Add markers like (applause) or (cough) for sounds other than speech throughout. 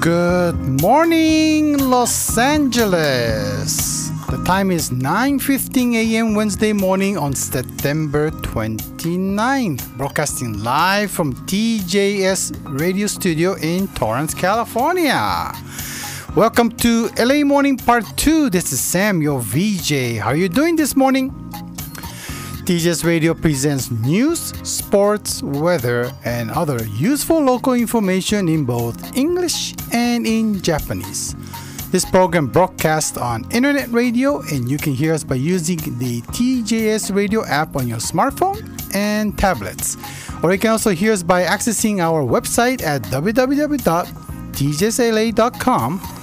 Good morning, Los Angeles. The time is 9:15 a.m. Wednesday morning on September 29th, broadcasting live from TJS Radio Studio in Torrance, California. Welcome to LA Morning Part 2. This is Sam, your VJ. How are you doing this morning? TJS Radio presents news, sports, weather, and other useful local information in both English and in Japanese. This program broadcasts on internet radio, and you can hear us by using the TJS Radio app on your smartphone and tablets. Or you can also hear us by accessing our website at www.tjsla.com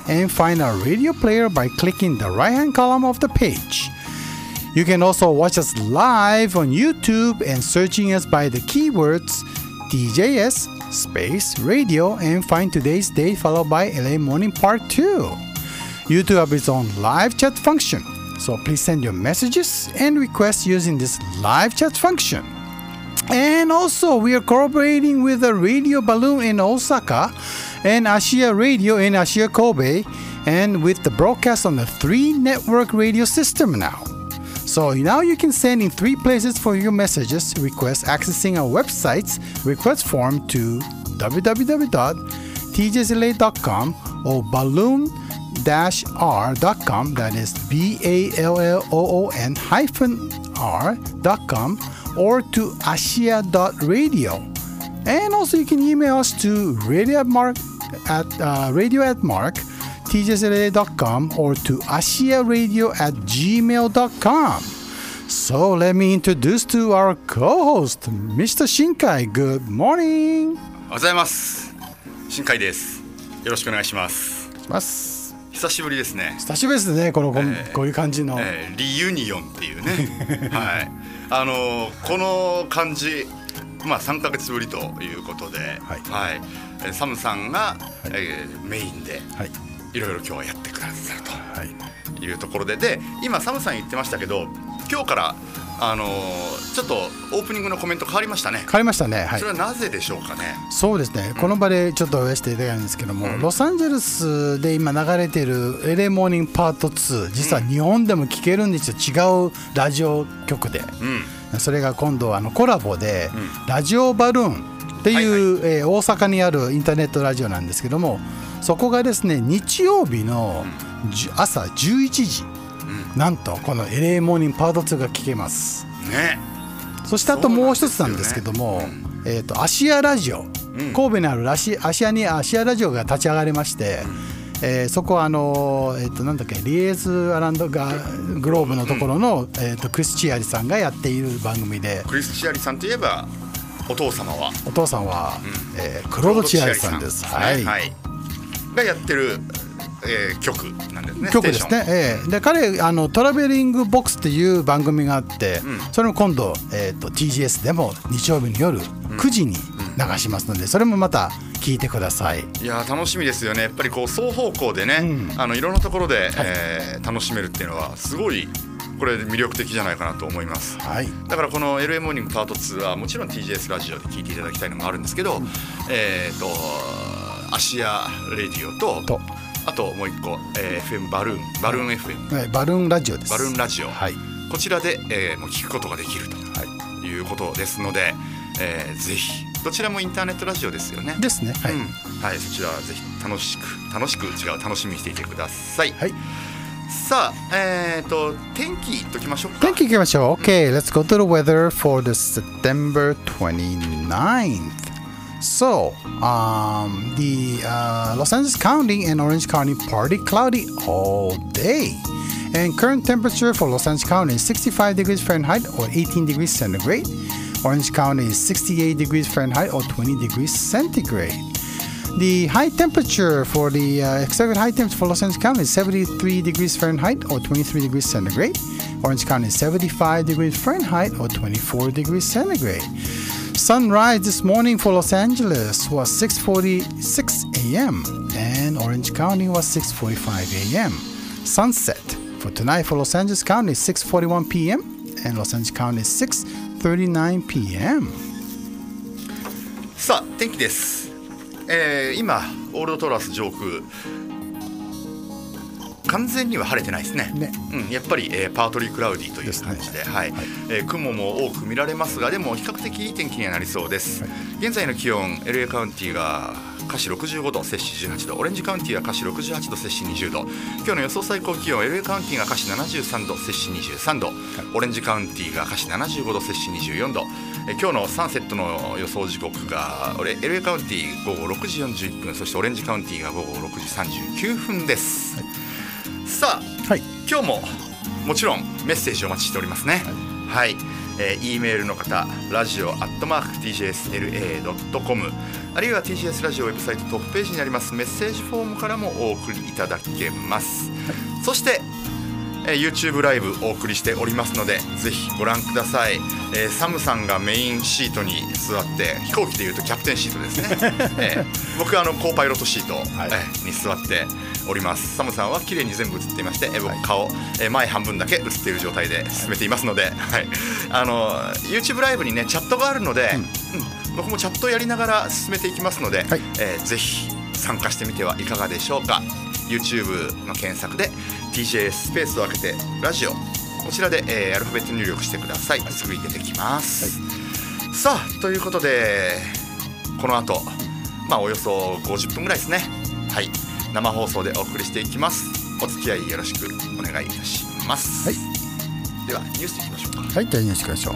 and find our radio player by clicking the right hand column of the page. You can also watch us live on YouTube and searching us by the keywords DJS space radio and find today's date followed by LA Morning Part 2. YouTube has its own live chat function, so please send your messages and requests using this live chat function. And also, we are cooperating with the Radio Balloon in Osaka and Asia Radio in Asia Kobe, and with the broadcast on the three network radio system now. So now you can send in three places for your messages requests accessing our website's request form to www.tjsla.com or balloon-r.com that is b-a-l-l-o-o-n hyphen r.com or to asia.radio and also you can email us to radio at mark at uh, radio at mark tjsla.com or to asiaradio at gmail.com. So let me introduce to our co-host, Mr. Shinkai. Good morning. おはようございます新海ですよろしくお願いしますます久しぶりですね、久しぶりですね、このこ,、えーこういう感じの。えーリユニオンっていうね (laughs) はいあのーこの感じまあ3ヶ月ぶりということで、はいえーサムさんが、えーメインではい。いろいろ今日はやってくださるはい。というところで。で今サムさん言ってましたけど今日からあのーちょっとオープニングのコメント変わりましたね、変わりましたね。はい。それ。はなぜでしょうかね。そうですね、この場でちょっとおやしていただきたいんですけども、うん。ロサンゼルスで今流れている LA モーニングパート2実は日本でも聞けるんですよ。違うラジオ局で。うん。それが今度はあのコラボで、うラジオバルーンっていう、はい。えー大阪にあるインターネットラジオなんですけどもそこがですね日曜日の朝11時。なんとこの LA モーニングパート2が聞けます。ね。そしてあともう一つなんですけども、えー、とアシアラジオ、神戸にあるラシアシアにアシアラジオが立ち上がりまして、えーそこはあのーえー、となんだっけリエーズ・アランドガグローブのところの、えー、とクリス・チアリさんがやっている番組で。クリスチアリさんといえばお父様は。お父さんは、えークロード・チアリさんです。はい、はい、がやってる、えー曲なんですね。曲です。ね、ええで彼あのトラベリングボックスっていう番組があって、んそれも今度、えー、と TJS でも日曜日の夜9時に流しますので、それもまた聞いてください。いやー楽しみですよね。やっぱりこう双方向でね、うんあのいろんなところで、えー楽しめるっていうのはすごいこれ魅力的じゃないかなと思います。はいだからこの LA モーニングパート2はもちろん TJS ラジオで聞いていただきたいのもあるんですけど、えっ、とアシアレディオとと、あともう一個、えー FM バルーンバルーン FM はいバルーンラジオです。バルーンラジオはいこちらで、えーもう聞くことができるということですので、えーぜひどちらもインターネットラジオですよね。ですね。はい。うんはい、そちらはぜひ楽しく楽しく違う楽しみにしていてください。はい。さあ、えっ、と天気いっときましょうか。天気いきましょう。Okay, let's go to the weather for the September 29th. So, um, the uh, Los Angeles County and Orange County partly cloudy all day. And current temperature for Los Angeles County is 65 degrees Fahrenheit or 18 degrees centigrade. Orange County is 68 degrees Fahrenheit or 20 degrees centigrade. The high temperature for the uh, expected high temperature for Los Angeles County is 73 degrees Fahrenheit or 23 degrees centigrade. Orange County is 75 degrees Fahrenheit or 24 degrees centigrade Sunrise this morning for Los Angeles was 6:46 a.m. and Orange County was 6:45 a.m. Sunset for tonight for Los Angeles County is 6:41 p.m. and Los Angeles County is 6:39 p.m. さあ天気です、えー今オールドトラス上空 完全には晴れてないですね。ね。うん、やっぱり、えーパートリークラウディという感じではい。えー雲も多く見られますがでも比較的いい天気にはなりそうです、現在の気温 LA カウンティが華氏65度、摂氏18度、オレンジカウンティは華氏68度、摂氏20度、今日の予想最高気温、LA カウンティが華氏73度、摂氏23度、オレンジカウンティが華氏75度、摂氏24度、え今日のサンセットの予想時刻が俺 LA カウンティ午後6時41分、そしてオレンジカウンティが午後6時39分です。さあはい。今日ももちろんメッセージお待ちしておりますね。はい、えー、E メールの方ラジオアットマーク TJSLA.com あるいは TGS ラジオウェブサイトトップページにあります。メッセージフォームからもお送りいただけます、そしてえー YouTube ライブお送りしておりますのでぜひご覧ください、えーサムさんがメインシートに座って飛行機でいうとキャプテンシートですね、(laughs) えー僕はあのコーパイロットシート、はい。えーに座っております。サムさんは綺麗に全部映っていまして、えー僕顔、えー前半分だけ映っている状態で進めていますので、はい、あの YouTube ライブにねチャットがあるので、うん。僕もチャットやりながら進めていきますので、はい。えーぜひ参加してみてはいかがでしょうか。YouTube の検索で TJ スペースを開けてラジオ。こちらで、えーアルファベット入力してください。すぐに出てきます、さあということでこの後まあおよそ50分ぐらいですね。はい生放送でお送りしていきますお付き合いよろしくお願いいたします、はいではニュースいきましょうかはい、じゃあニュースいきましょう。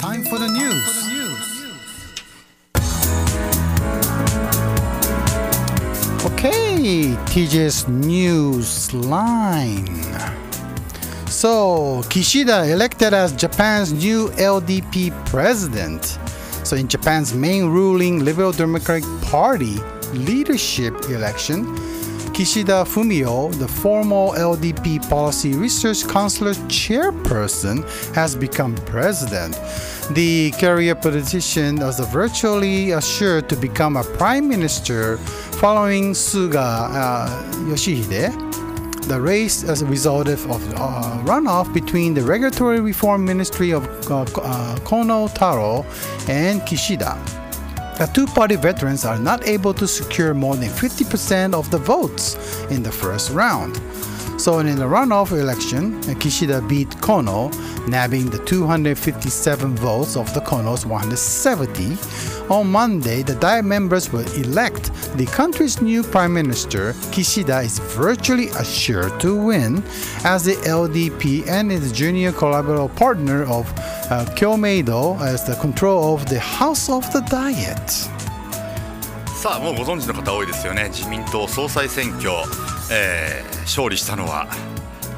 Time for the news. Okay, TJ's news line. So, Kishida elected as Japan's new LDP president. So, in Japan's main ruling Liberal Democratic Party leadership election, Kishida Fumio, the former LDP Policy Research Council chairperson, has become president. The career politician was virtually assured to become a prime minister following Suga uh, Yoshihide. The race as a result of uh, runoff between the Regulatory Reform Ministry of uh, uh, Kono Taro and Kishida. The two party veterans are not able to secure more than 50% of the votes in the first round. So, in the runoff election, Kishida beat Kono, nabbing the 257 votes of the Kono's 170. On Monday, the Diet members will elect the country's new prime minister. Kishida is virtually assured to win, as the LDP and its junior collaborator partner of uh, Kyomeido as the control of the House of the Diet. さあもうご存知の方多いですよね。自民党総裁選挙、えー勝利したのは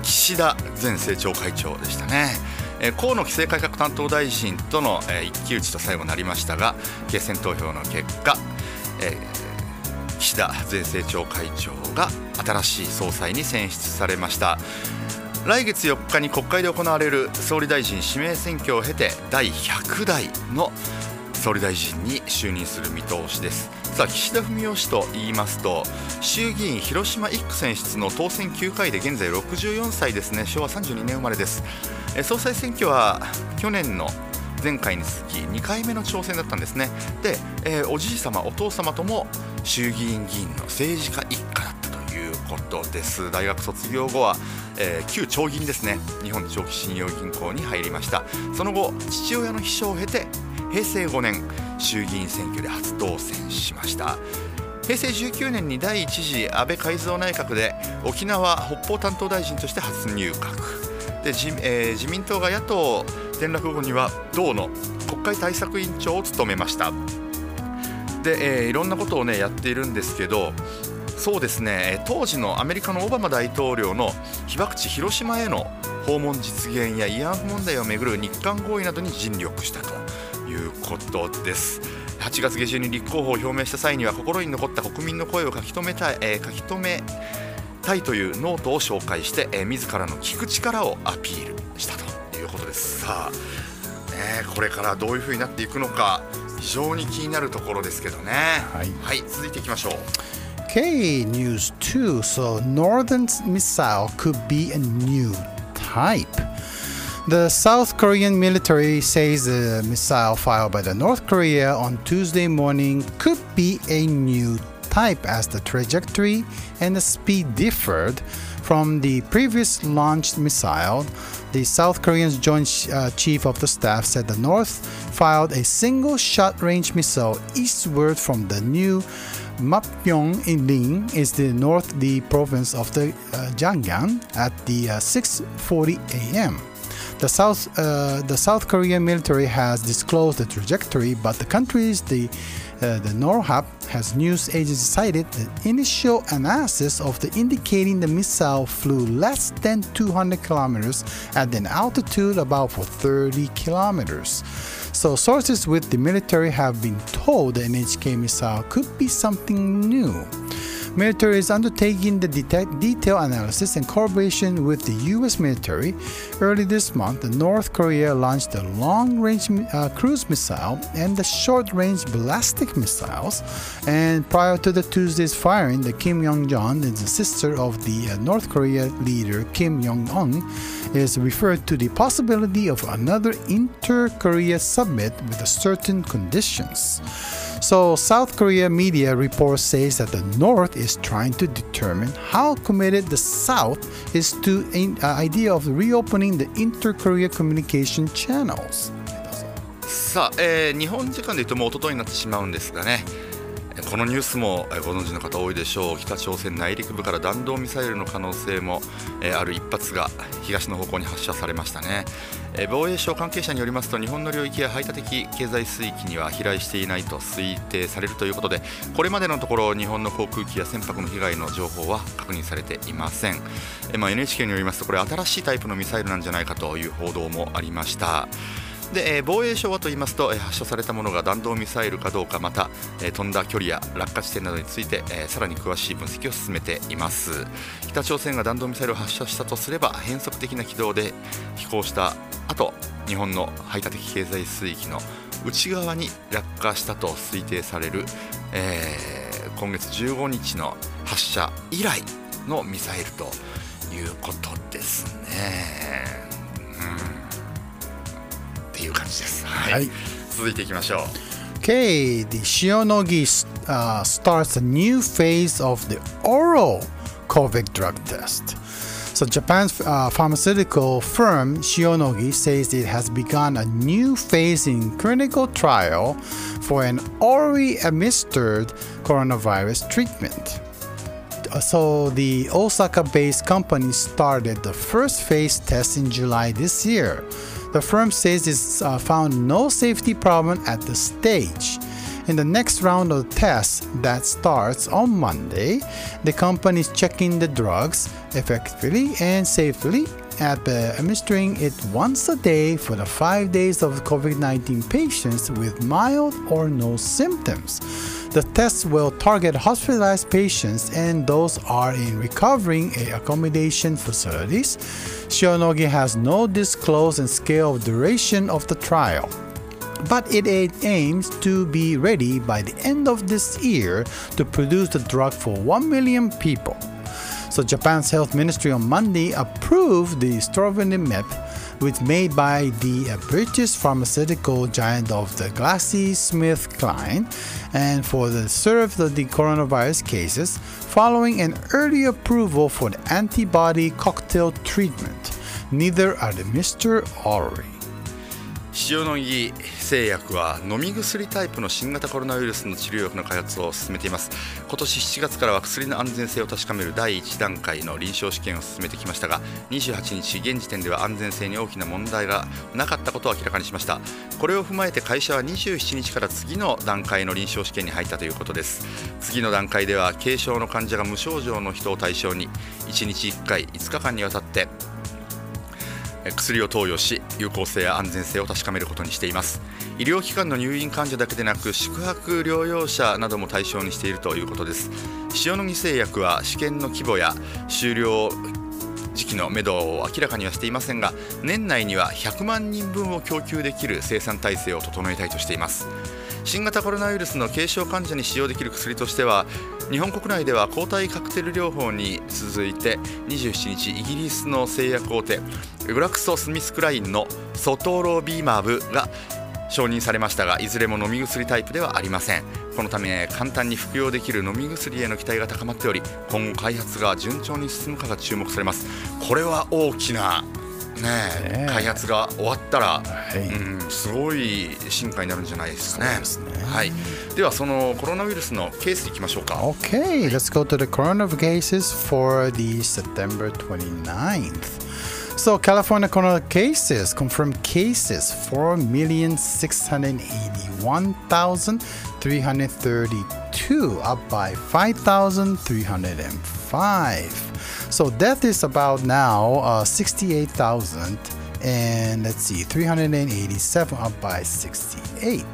岸田前政調会長でしたね、えー河野規制改革担当大臣との、えー一騎打ちと最後なりましたが決選投票の結果、えー岸田前政調会長が新しい総裁に選出されました。来月4日に国会で行われる総理大臣指名選挙を経て第100代の総理大臣に就任する見通しです。さあ岸田文雄氏と言いますと衆議院広島1区選出の当選9回で現在64歳ですね。昭和32年生まれです。総裁選挙は去年の前回に続き2回目の挑戦だったんですね。で、えーおじい様お父様とも衆議院議員の政治家一家だったということです。大学卒業後は、えー旧長銀ですね。日本長期信用銀行に入りました。その後父親の秘書を経て平成5年衆議院選挙で初当選しました。平成19年に第一次安倍改造内閣で沖縄北方担当大臣として初入閣。で自,、えー自民党が野党転落後には党の国会対策委員長を務めました。で、えーいろんなことをねやっているんですけどそうですね当時のアメリカのオバマ大統領の被爆地広島への訪問実現や慰安婦問題をめぐる日韓合意などに尽力したと。いうことです8月下旬に立候補を表明した際には心に残った国民の声を書き留めたい、えー書き留めたいというノートを紹介して、えー自らの聞く力をアピールしたということですさあ、ね、これからどういうふうになっていくのか非常に気になるところですけどねはい続いていきましょう Okay, news two. So, Northern missile could be a new type. The South Korean military says the missile fired by the North Korea on Tuesday morning could be a new type as the trajectory and the speed differed from the previous launched missile. The South Korean's Joint uh, Chief of the Staff said the North fired a single shot range missile eastward from the new Mapyeong in Ling is the north the province of the uh, Jangan at the uh, 6:40 a.m. The South, uh, the South Korean military has disclosed the trajectory, but the country's the uh, the NORHAP has news agency cited the initial analysis of the indicating the missile flew less than 200 kilometers at an altitude about for 30 kilometers. So sources with the military have been told the NHK missile could be something new. Military is undertaking the deta- detail analysis and collaboration with the U.S. military. Early this month, North Korea launched a long-range uh, cruise missile and the short-range ballistic missiles. And prior to the Tuesday's firing, the Kim Yong-jong, the sister of the uh, North Korea leader Kim Jong-un, is referred to the possibility of another inter-Korea summit with certain conditions. So, South Korea media report says that the North is trying to determine how committed the South is to the uh, idea of reopening the inter-Korea communication channels. さあ、えー日本時間でいうともう一昨日になってしまうんですがね このニュースもご存知の方多いでしょう。北朝鮮内陸部から弾道ミサイルの可能性もある一発が東の方向に発射されましたね。防衛省関係者によりますと日本の領域や排他的経済水域には飛来していないと推定されるということでこれまでのところ日本の航空機や船舶の被害の情報は確認されていません。まあ NHK によりますとこれ新しいタイプのミサイルなんじゃないかという報道もありました。で、防衛省はと言いますと、発射されたものが弾道ミサイルかどうかまた、飛んだ距離や落下地点などについて、さらに詳しい分析を進めています。北朝鮮が弾道ミサイルを発射したとすれば変則的な軌道で飛行した後日本の排他的経済水域の内側に落下したと推定される、えー今月15日の発射以来のミサイルということですね。うん。っていう感じです。はい。はい続いていきましょう。 Okay, the Shionogi uh, starts a new phase of the oral COVID drug test. So, Japan's uh, pharmaceutical firm Shionogi says it has begun a new phase in clinical trial for an orally administered coronavirus treatment. Uh, So, the Osaka based company started the first phase test in July this year. The firm says it's uh, found no safety problem at the stage. In the next round of tests that starts on Monday, the company is checking the drugs effectively and safely at uh, administering it once a day for the five days of COVID 19 patients with mild or no symptoms. The tests will target hospitalized patients and those are in recovering accommodation facilities. Shionogi has no disclosed and scale of duration of the trial but it aims to be ready by the end of this year to produce the drug for 1 million people. So Japan's health ministry on Monday approved the Strovimab, which made by the uh, British pharmaceutical giant of the Glassy Smith GlaxoSmithKline, and for the serve the the coronavirus cases, following an early approval for the antibody cocktail treatment. Neither are administered orally. 塩野義製薬は飲み薬タイプの新型コロナウイルスの治療薬の開発を進めています。今年7月からは薬の安全性を確かめる第1段階の臨床試験を進めてきましたが28日現時点では安全性に大きな問題がなかったことを明らかにしました。これを踏まえて会社は27日から次の段階の臨床試験に入ったということです。次の段階では軽症の患者が無症状の人を対象に1日1回5日間にわたって薬を投与し有効性や安全性を確かめることにしています。医療機関の入院患者だけでなく宿泊療養者なども対象にしているということです。塩野義製薬は試験の規模や終了時期のめどを明らかにはしていませんが年内には100万人分を供給できる生産体制を整えたいとしています。新型コロナウイルスの軽症患者に使用できる薬としては日本国内では抗体カクテル療法に続いて27日イギリスの製薬大手グラクソ・スミスクラインのソトロビマブが承認されましたがいずれも飲み薬タイプではありません。このため簡単に服用できる飲み薬への期待が高まっており今後開発が順調に進むかが注目されます。これは大きなね、開発が終わったら、はい、うん、すごい進化になるんじゃないですかね。ねはい。ではそのコロナウイルスのケースいきましょうか。Okay, let's go to the corona cases for the September 29th. So California corona cases, confirmed cases, 4,681,332, up by 5,305. So death is about now uh, 68,000 and let's see, 387 up by 68.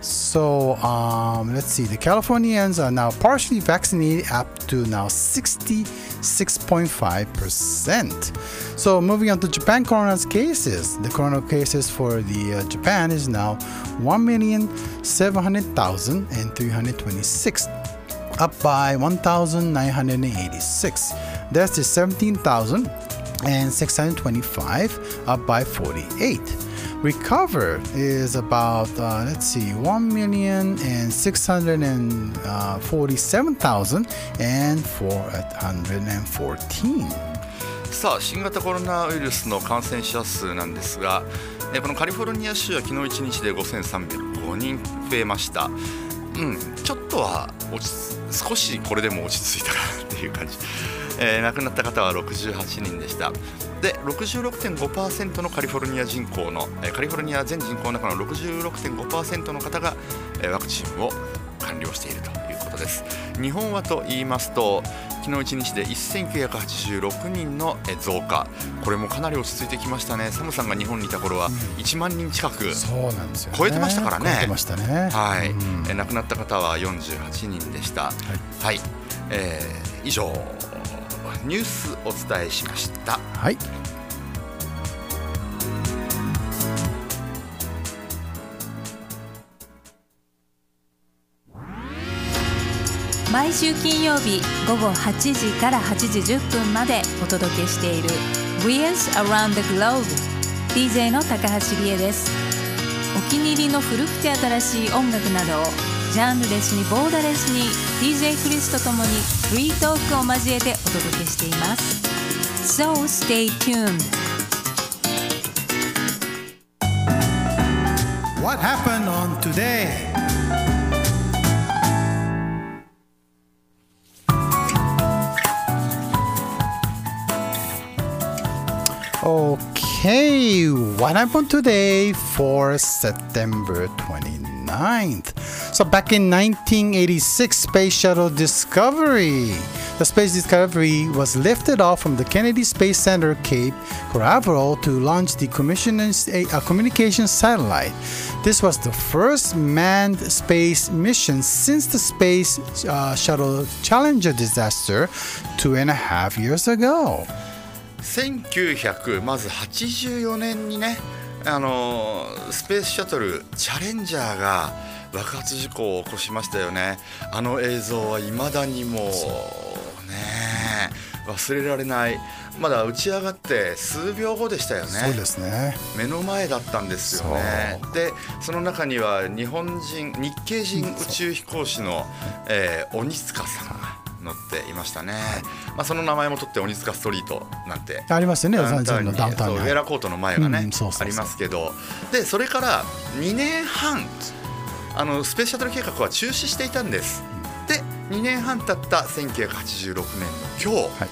So um, let's see, the Californians are now partially vaccinated up to now 66.5%. So moving on to Japan corona's cases, the corona cases for the uh, Japan is now 1,700,326, ア up by 1,986. That's the 17,625, up by 48. Recover is about, uh, let's see, 1,647,414. さあ、新型コロナウイルスの感染者数なんですが、えこのカリフォルニア州は昨日1日で5,305人増えました。うん、ちょっとは少しこれでも落ち着いたかなっていう感じ、えー、亡くなった方は68人でした。で66.5%のカリフォルニア人口のカリフォルニア全人口の中の66.5%の方がワクチンを完了しているということです。日本はと言いますと昨日1日で1986人の増加。これもかなり落ち着いてきましたね。サムさんが日本にいた頃は1万人近く超えてましたからね、はい、うん、亡くなった方は48人でした、はい、はい、えー、以上ニュースお伝えしました。はい毎週金曜日午後8時から8時10分までお届けしている VS Around the Globe DJ の高橋理恵です。お気に入りの古くて新しい音楽などをジャンルレスにボーダーレスに DJ クリスとともにフリートークを交えてお届けしています。So stay tuned What happened on today? Okay, what happened today for September 29th? So, back in 1986, Space Shuttle Discovery. The Space Discovery was lifted off from the Kennedy Space Center Cape Canaveral to launch the uh, communication satellite. This was the first manned space mission since the Space uh, Shuttle Challenger disaster two and a half years ago. 1900まず84年にねあのスペースシャトルチャレンジャーが爆発事故を起こしましたよね。あの映像はいまだにもうね忘れられない。まだ打ち上がって数秒後でしたよね。そうですね。目の前だったんですよね。でその中には日本人日系人宇宙飛行士の、えー、鬼塚さんが乗っていましたね、まあ、その名前も取って鬼塚ストリートなんて。ありますよねダウンタウンにウェラコートの前がね、ありますけど。でそれから2年半あのスペースシャトル計画は中止していたんです、で2年半経った1986年の今日、はい、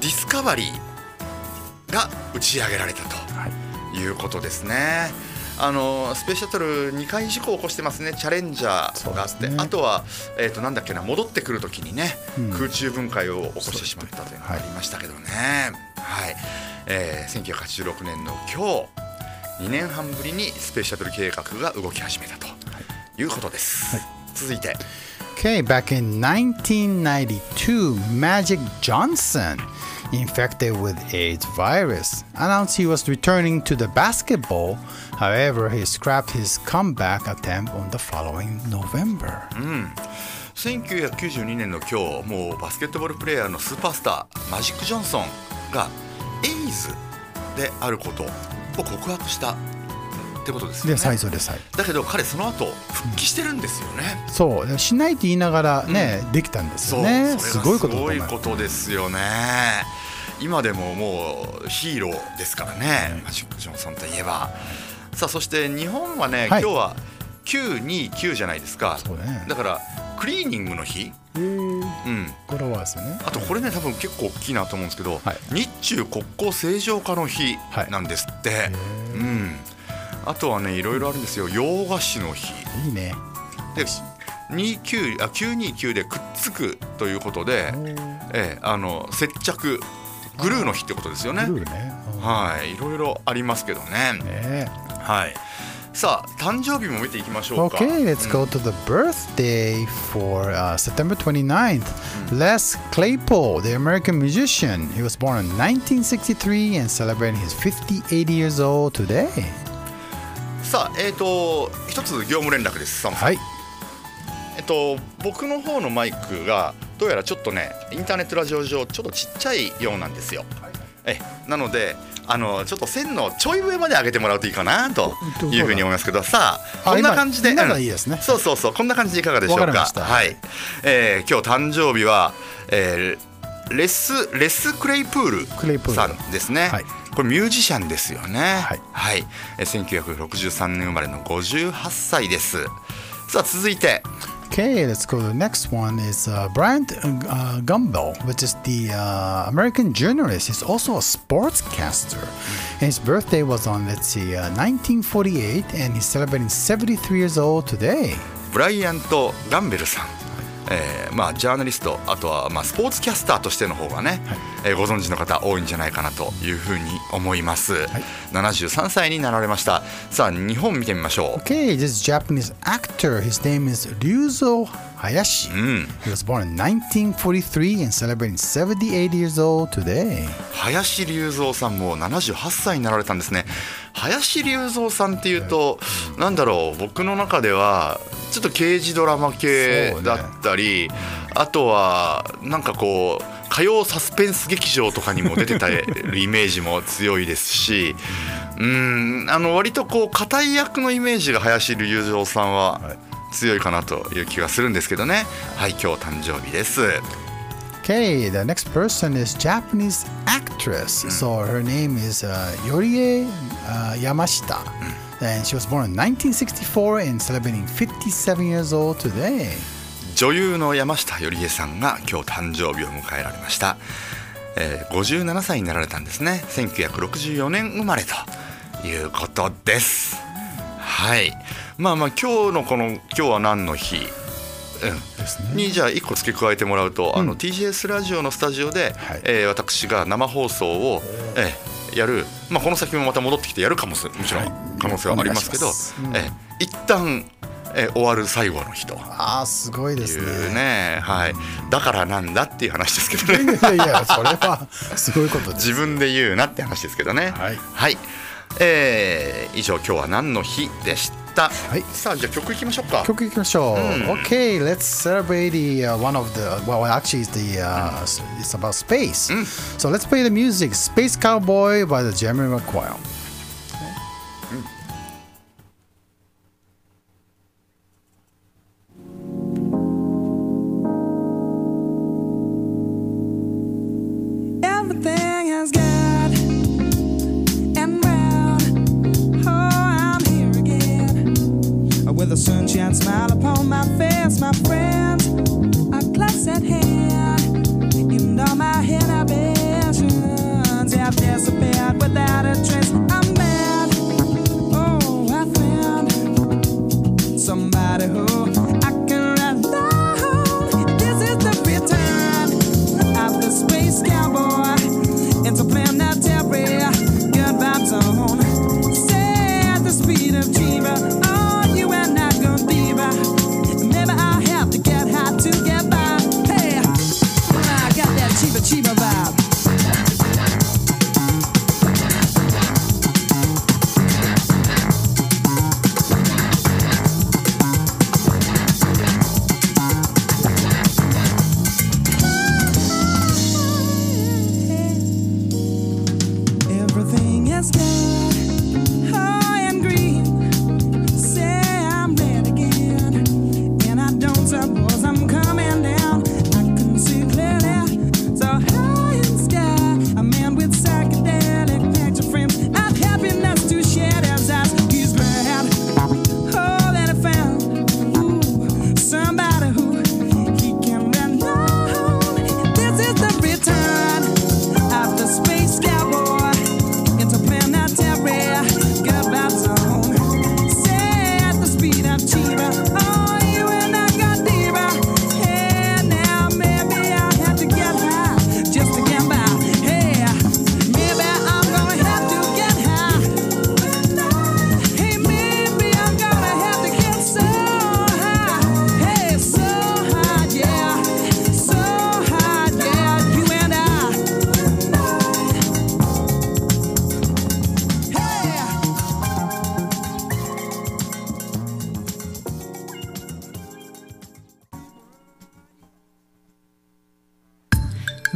ディスカバリーが打ち上げられたということですね。あのスペースシャトル2回事故を起こしてますね。チャレンジャーがあって、ね、あとは、えー、となんだっけな戻ってくるときにね、うん、空中分解を起こしてしまったというのがありましたけどね、はい。はいえー、1986年の今日2年半ぶりにスペースシャトル計画が動き始めたとい。うことです、はい、続いて。Okay, back in 1992, Magic Johnson, infected with AIDS virus, announced he was returning to the basketball. However, he scrapped his comeback attempt on the following November. 1992年の今日もうバスケットボールプレーヤーのスーパースターマジック・ジョンソンがエイズであることを告白した ってことですよで、ね再それ再。だけど彼その後復帰してるんですよね、そう、しないって言いながらね、できたんですよね。すごいことですよね。今でももうヒーローですからね、マジック・ジョンソンといえば。さあそして日本はね、はい。今日は929じゃないですか。ね。だからクリーニングの日、えー、うん、ね。あとこれね多分結構大きいなと思うんですけど、はい。日中国交正常化の日なんですって、うん、あとはねいろいろあるんですよ洋菓子の日いいね。で29あ929でくっつくということで、ええ、あの接着グルーの日ってことですよね。ルールね。はい、いろいろありますけどね。ねはい。さあ、誕生日も見ていきましょうか。Okay, let's go to the birthday for uh, September 29th. Les Claypool, the American musician. He was born in 1963 and celebrating his 58 years old today. さあ、えっ、と一つ業務連絡です。はい。えっと僕の方のマイクがどうやらちょっとねインターネットラジオ上ちょっとちっちゃいようなんですよ。えなのであのちょっと線のちょい上まで上げてもらうといいかなというふうに思いますけどさああこんな感じで今今のうん。いいですね。そうそうそうこんな感じでいかがでしょうか。はい、えー今日誕生日は、えーレスレス・クレイプークレイプールル。さんですね、はいこれミュージシャンですよねはいはい、えー1963年生まれの58歳ですさあ続いて Okay, let's go to the next one. Is uh, Bryant uh, Gumbel, which is the uh, American journalist. He's also a sportscaster. And his birthday was on, let's see, uh, 1948, and he's celebrating 73 years old today. ブライアント・ガンベルさん、えーまあ、ジャーナリストあとはまあスポーツキャスターとしての方がね、えーご存知の方多いんじゃないかなというふうに思います、73歳になられました。さあ日本見てみましょう。Okay, this Japanese actor. His name is Ryuzo Hayashi. He was born in 1943 and celebrating 78 years old today. 林隆三さんも78歳になられたんですね。林隆三さんっていうと、なんだろう僕の中ではちょっと刑事ドラマ系だったり、あとはなんかこう火曜サスペンス劇場とかにも出てたるイメージも強いですしうんあの割とこう硬い役のイメージが林隆三さんは強いかなという気がするんですけどねはい今日誕生日です。Okay, the next person is Japanese actress. So her name is uh, Yorie uh, Yamashita. And she was born in 1964 and celebrating 57 years old today. 女優の山下よりえさんが今日誕生日を迎えられました、えー57歳になられたんですね1964年生まれということですはい。まあまあ今日のこの今日は何の日？うん、にじゃあ1個付け加えてもらうと、あの TGS ラジオのスタジオで、はい。えー私が生放送を、えーやる、まあ、この先もまた戻ってきてやるかもすもちろん可能性はありますけど、お願いします。えー一旦、えー終わる最後の日と。あーすごいですいうね。ね、はい、だからなんだっていう話ですけどね。いやいや、それはすごいことです。(laughs) 自分で言うなって話ですけどね。はいえー以上今日は何の日でした、いさあじゃあ曲いきましょうか曲いきましょう。Okay, let's celebrate the uh, one of the well, actually, it's the uh, it's about space. So let's play the music, Space Cowboy by the Jeremy McQuire. A sunshine smile upon my face, my friends. A glass at hand,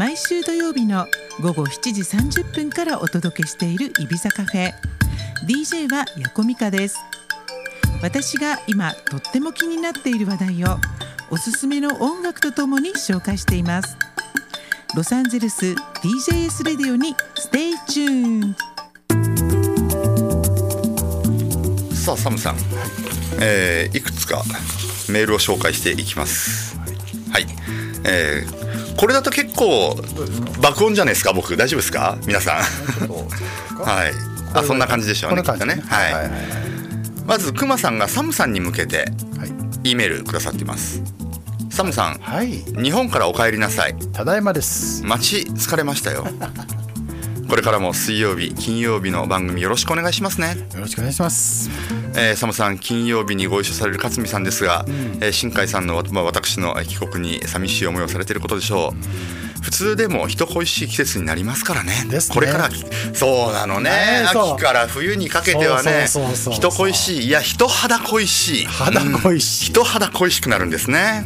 毎週土曜日の午後7時30分からお届けしているイビザカフェ。DJ はヤコミカです。私が今とっても気になっている話題をおすすめの音楽とともに紹介しています。ロサンゼルス TJS radio に stay tuneさあサムさん、えーいくつかメールを紹介していきます。はい、えーこれだと結構爆音じゃないですか僕。大丈夫ですか？皆さん。はい。あそんな感じでしょうねきっとね。はい、はいはいはい。まずクマさんがサムさんに向けてはい。E メールくださっています。サムさんはい。日本からお帰りなさい。ただいまです。待ち疲れましたよこれからも水曜日金曜日の番組よろしくお願いしますね。よろしくお願いします。えー、サムさん金曜日にご一緒される勝美さんですが、えー新海さんの、まあ、私の帰国に寂しい思いをされていることでしょう、普通でも人恋しい季節になりますからね。ね。これからそうなのね。ねそう。秋から冬にかけてはね人恋しい。いや人肌恋しい。肌恋しい。人肌恋しくなるんですね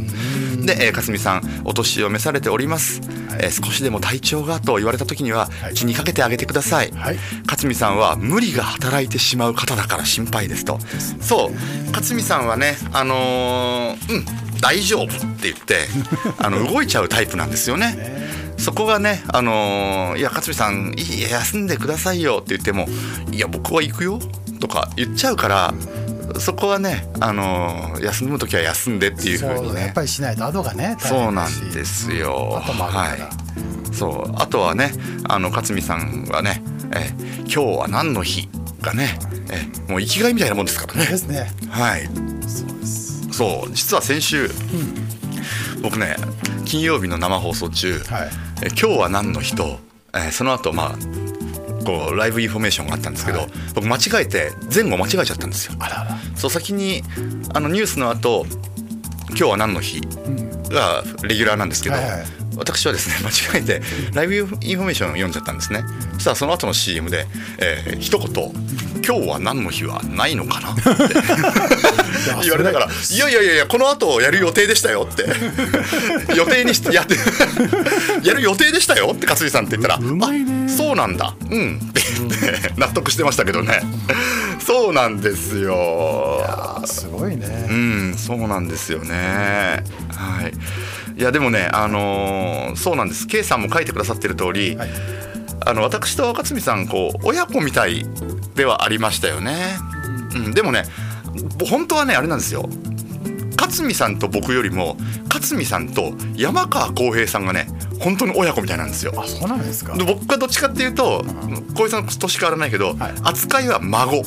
で、えー、かすみさんお年を召されております、えー少しでも体調がと言われた時にははい。気にかけてあげてください、はい。勝美さんは無理が働いてしまう方だから心配ですと。そう。勝美さんはねあのーうん大丈夫って言ってあの動いちゃうタイプなんですよね。そこがねあのーいや勝美さんいや休んでくださいよって言ってもいや僕は行くよとか言っちゃうからそこはねあのー休む時は休んでっていう風にね。やっぱりしないと後がね大そうなんですよ。後もあるから、はい。そう。あとはねあの勝美さんはね、えー今日は何の日がね、えーもう生きがいみたいなもんですからね。で。すね。はい。そう実は先週、僕ね金曜日の生放送中、はい。えー今日は何の日と、えーその後まあこうライブインフォメーションがあったんですけど、はい。僕間違えて前後間違えちゃったんですよ。あらあら。そう先にあのニュースの後今日は何の日がレギュラーなんですけど、はいはい私はですね (laughs) 間違えてライブインフォメーションを読んじゃったんですね。そしたらその後の CM で、えー一言「今日は何の日はないのかな?」って。(laughs) 言われたから「いやいやいやこの後やる予定でしたよ」って。(laughs) 予定にしてやってやる予定でしたよって勝美さんって言ったら「うまいね。あそうなんだ。うん」って言って納得してましたけどね。そうなんですよ。あすごいね、うん、そうなんですよね。はい。いやでもね、あのーそうなんです。K さんも書いてくださってる通り、はいあの私と勝美さんこう親子みたいではありましたよね。うん、でもね、本当はねあれなんですよ。勝美さんと僕よりも勝美さんと山川浩平さんがね本当に親子みたいなんですよ。あそうなんですかで僕はどっちかっていうと浩平さん年変わらないけど、はい扱いは孫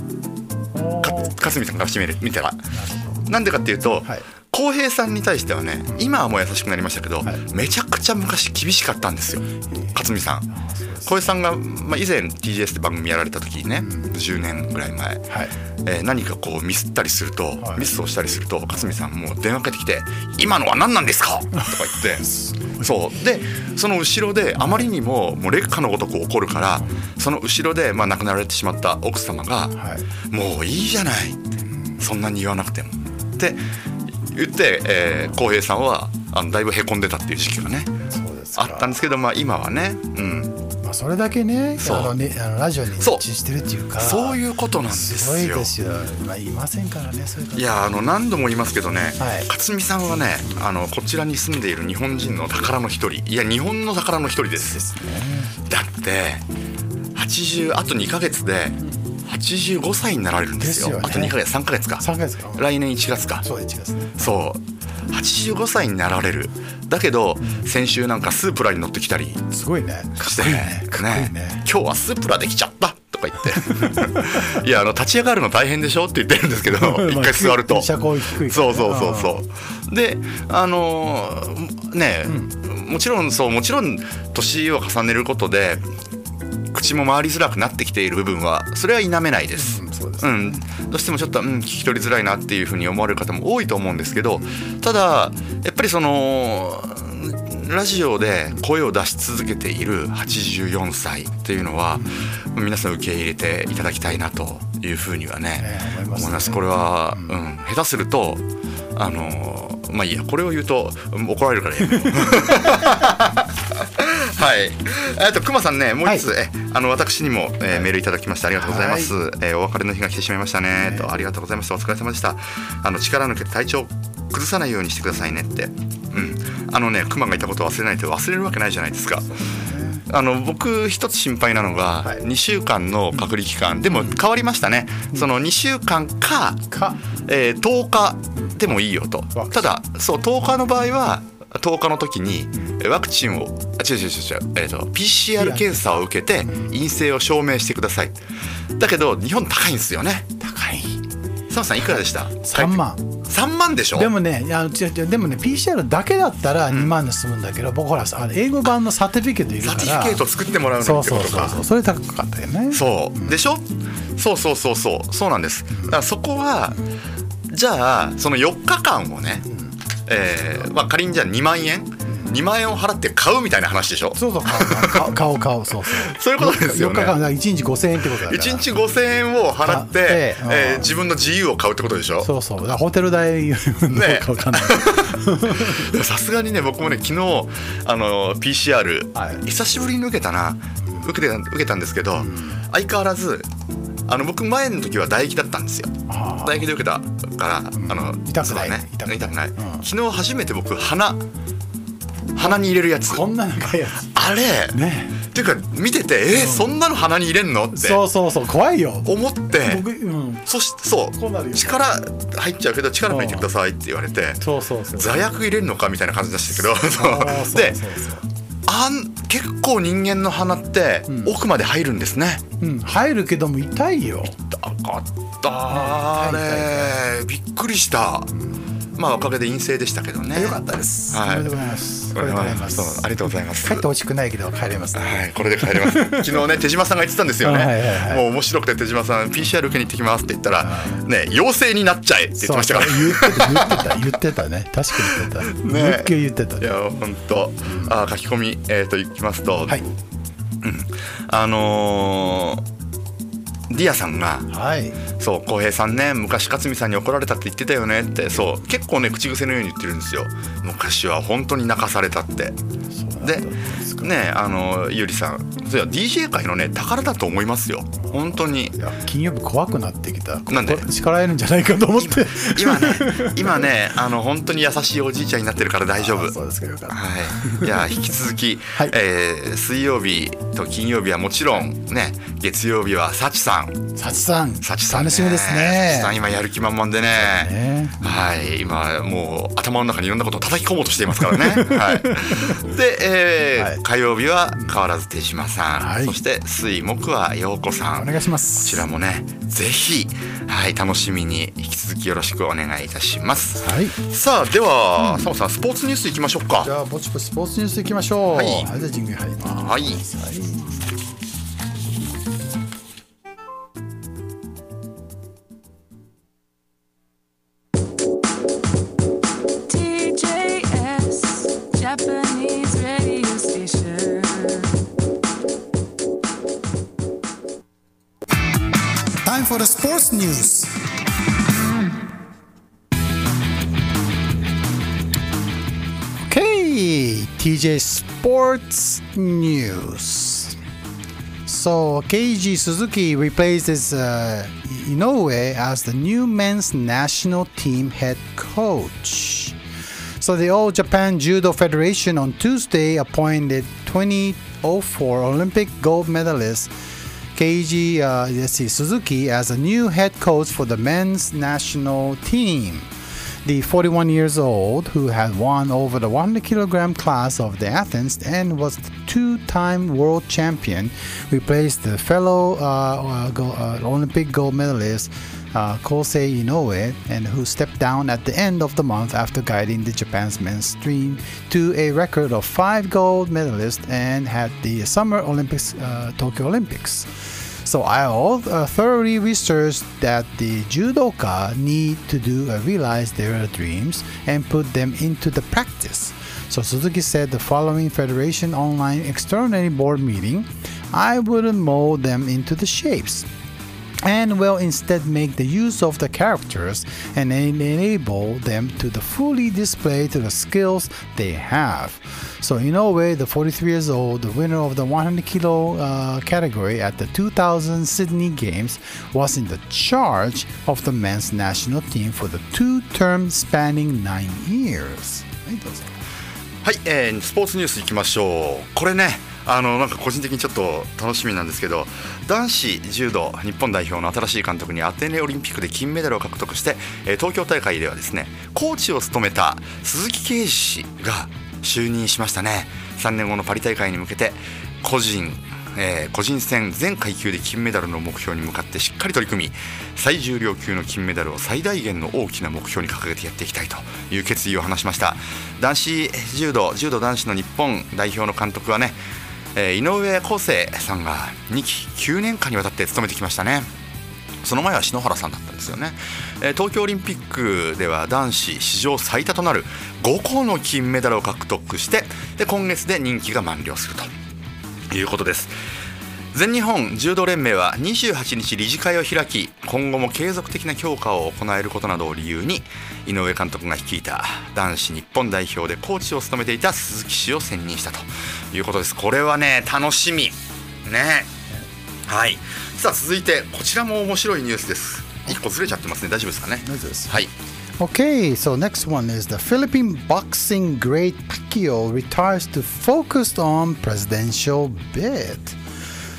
勝美さんからしてみたら。なんでかっていうとはい浩、平さんに対してはね今はもう優しくなりましたけど、はい。めちゃくちゃ昔厳しかったんですよ。勝美さん。浩平さんが、まあ、以前 TGS で番組やられた時にね、10年ぐらい前、はい。えー何かこうミスったりすると、はい。ミスをしたりすると勝美さんもう電話かけてきて「今のは何なんですか?」とか言って。(laughs) そう。でその後ろであまりにももう劣化のごとく怒るからその後ろで、まあ、亡くなられてしまった奥様がはい「もういいじゃない」そんなに言わなくても。って言って、えー、浩平さんはあのだいぶへこんでたっていう時期がねあったんですけど、まあ、今はね、うん、まあ、それだけねあのねあのラジオにそう。一致してるっていうかそういうことなんですすごいよですよ、まあ、いませんからねそういう方いやあの何度も言いますけどね、はい。勝美さんはねあのこちらに住んでいる日本人の宝の一人。いや日本の宝の一人です。ですね。だって80あと2ヶ月で85歳になられるんですよ。ね。あと2ヶ月3ヶ月か。3ヶ月か。来年1月か。そう1月ねそう。85歳になられる。だけど先週なんかスープラに乗ってきたりすごいね。かっしてこいいね。かっこいいね。ね今日はスープラできちゃったとか言って。(laughs) いやあの立ち上がるの大変でしょって言ってるんですけど (laughs) 一回座ると。車高低いねそうそうそうそう。であのーね、もちろんそうもちろん年を重ねることで口も回りづらくなってきている部分はそれは否めないです。うんそうですうん、どうしてもちょっと、うん、聞き取りづらいなっていうふうに思われる方も多いと思うんですけどただやっぱりそのラジオで声を出し続けている84歳っていうのは皆さん受け入れていただきたいなというふうにはねね思いますね。これは、うん、下手するとあのまあいいやこれを言うとうん怒られるからやめよう (laughs) はい。えっと熊さんね、もう一つ、はいえあの私にも、えーメールいただきましてありがとうございます。はえーお別れの日が来てしまいましたね。とありがとうございました。お疲れ様でした。あの力抜けて体調崩さないようにしてくださいねって。うん。あのね、熊がいたことを忘れないと忘れるわけないじゃないですか。あの僕一つ心配なのがはい2週間の隔離期間、でも変わりましたね、その2週間か、かえー10日でもいいよとただそう10日の場合は10日の時にえーワクチンをあ違う違う違う違う、えー、と PCR 検査を受けて陰性を証明してください。だけど日本高いんですよね。高い。サムさんいくらでした？3万。3万でしょ？でもねいや違う違う。でもね PCR だけだったら2万で済むんだけど、僕ほらあの英語版の certificate いるから。 certificate 作ってもらうのってことかそう。そうそうそれ高かったよね。そう。でしょ？そうそうそうそう。そうなんです。だからそこはじゃあその4日間をね、えーまあ、仮にじゃあ2万円？2万円を払って買うみたいな話でしょ？そうそう買う買う買う買うそうそう。(laughs) そういうことですよね。4日間だから1日5000円ってことだから。1日5000円を払って、買ってうん。えー自分の自由を買うってことでしょ？そうそう。ホテル代どうかわかんなさすがにね僕もね昨日あの PCR、はい。久しぶりに受けたな。受けてた受けたんですけど、相変わらずあの僕前の時は唾液だったんですよ。あ唾液で受けたから、あの痛くない。ね。痛くない。痛くない、うん。昨日初めて僕鼻鼻に入れるやつ。こんな長いやあれ、つね。っていうか見ててえーそんなの鼻に入れんのって。そうそうそう怖いよ。思って。僕うん。そしそう。力入っちゃうけど力抜いてくださいって言われて。そうそうそう。座薬入れるのかみたいな感じでしたけど。そうそうでそうそう (laughs) あん結構人間の鼻って奥まで入るんですね、そううん。入るけども痛いよ。痛かったあれびっくりした、まあおかげで陰性でしたけどね。よかったです、はい。おめでとうございます。これはおめでとうございます。そうありがとうございます。帰ってほしくないけど帰れます。ねはい、これで帰れます。(laughs) 昨日ね、手島さんが言ってたんですよね。はいはいはい。もう面白くて手島さん、PCR 受けに行ってきますって言ったら、ね、陽性になっちゃえって言ってましたから。言ってた言ってた言ってたね。確かに言ってた。ね。言ってたいや、本当、あ、書き込み、えっ、と、いきますと、はい。あのーディアさんが、はい。そう浩平さんね昔勝美さんに怒られたって言ってたよねってそう結構ね口癖のように言ってるんですよ。昔は本当に泣かされたって。でね。あのゆりさん。それは DJ 界のね宝だと思いますよ。本当に。金曜日怖くなってきた。なんで？力得るんじゃないかと思って。今ね (laughs) 今ねあの本当に優しいおじいちゃんになってるから大丈夫。あそうですかよかった。はい、いや引き続き、(laughs) はい。えー水曜日と金曜日はもちろんね月曜日は幸さん。幸さん幸さん、ね、楽しみです幸ねさん今やる気満々でね。ね。はい。今もう頭の中にいろんなことを叩き込もうとしていますからね。はい。で、えー (laughs) はい火曜日は変わらず手島さん、はい。そして水木は陽子さん。お願いします。こちらもねぜひはい楽しみに引き続きよろしくお願いいたします。はい。さあでは、佐野さんスポーツニュースいきましょうか。じゃあぼちぼちスポーツニュースいきましょう。はい。じゃあジングル入ります。はい「TJS news. Okay, TJ Sports News. So Keiji Suzuki replaces uh, Inoue as the new men's national team head coach. So the All Japan Judo Federation on Tuesday appointed 2004 Olympic gold medalist Keiji uh, let's see, Suzuki as a new head coach for the men's national team. The 41 years old, who had won over the 100 kilogram class of the Athens and was the two-time world champion, replaced the fellow uh, uh, uh, Olympic gold medalist uh, Kosei Inoue, and who stepped down at the end of the month after guiding the Japan's men's team to a record of five gold medalists and had the Summer Olympics, uh, Tokyo Olympics. So I uh, thoroughly researched that the judoka need to do uh, realize their dreams and put them into the practice. So Suzuki said the following Federation online extraordinary board meeting, I wouldn't mold them into the shapes and will instead make the use of the characters and enable them to the fully display to the skills they have. So Inoue, the 43 years old, the winner of the 100 kilo uh, category at the 2000 Sydney Games, was in the charge of the men's national team for the two terms spanning nine years. はいどうぞはい、えースポーツニュースいきましょうこれね あのなんか個人的にちょっと楽しみなんですけど男子柔道日本代表の新しい監督にアテネオリンピックで金メダルを獲得して、え東京大会ではですねコーチを務めた鈴木啓氏が就任しましたね。3年後のパリ大会に向けて個人えー個人戦全階級で金メダルの目標に向かってしっかり取り組み最重量級の金メダルを最大限の大きな目標に掲げてやっていきたいという決意を話しました。男子柔道柔道男子の日本代表の監督はね、え井上康生さんが2期9年間にわたって務めてきましたね。その前は篠原さんだったんですよね、え東京オリンピックでは男子史上最多となる5個の金メダルを獲得してで今月で任期が満了するということです。全日本柔道連盟は28日理事会を開き今後も継続的な強化を行えることなどを理由に井上監督が率いた男子日本代表でコーチを務めていた鈴木氏を選任したということです。これはね楽しみ。ね。はい。さあ続いてこちらも面白いニュースです。1個ずれちゃってますね。大丈夫ですかね？大丈夫です。はい。Okay, so next one is the Philippine boxing great Pacquiao retires to focus on presidential bid.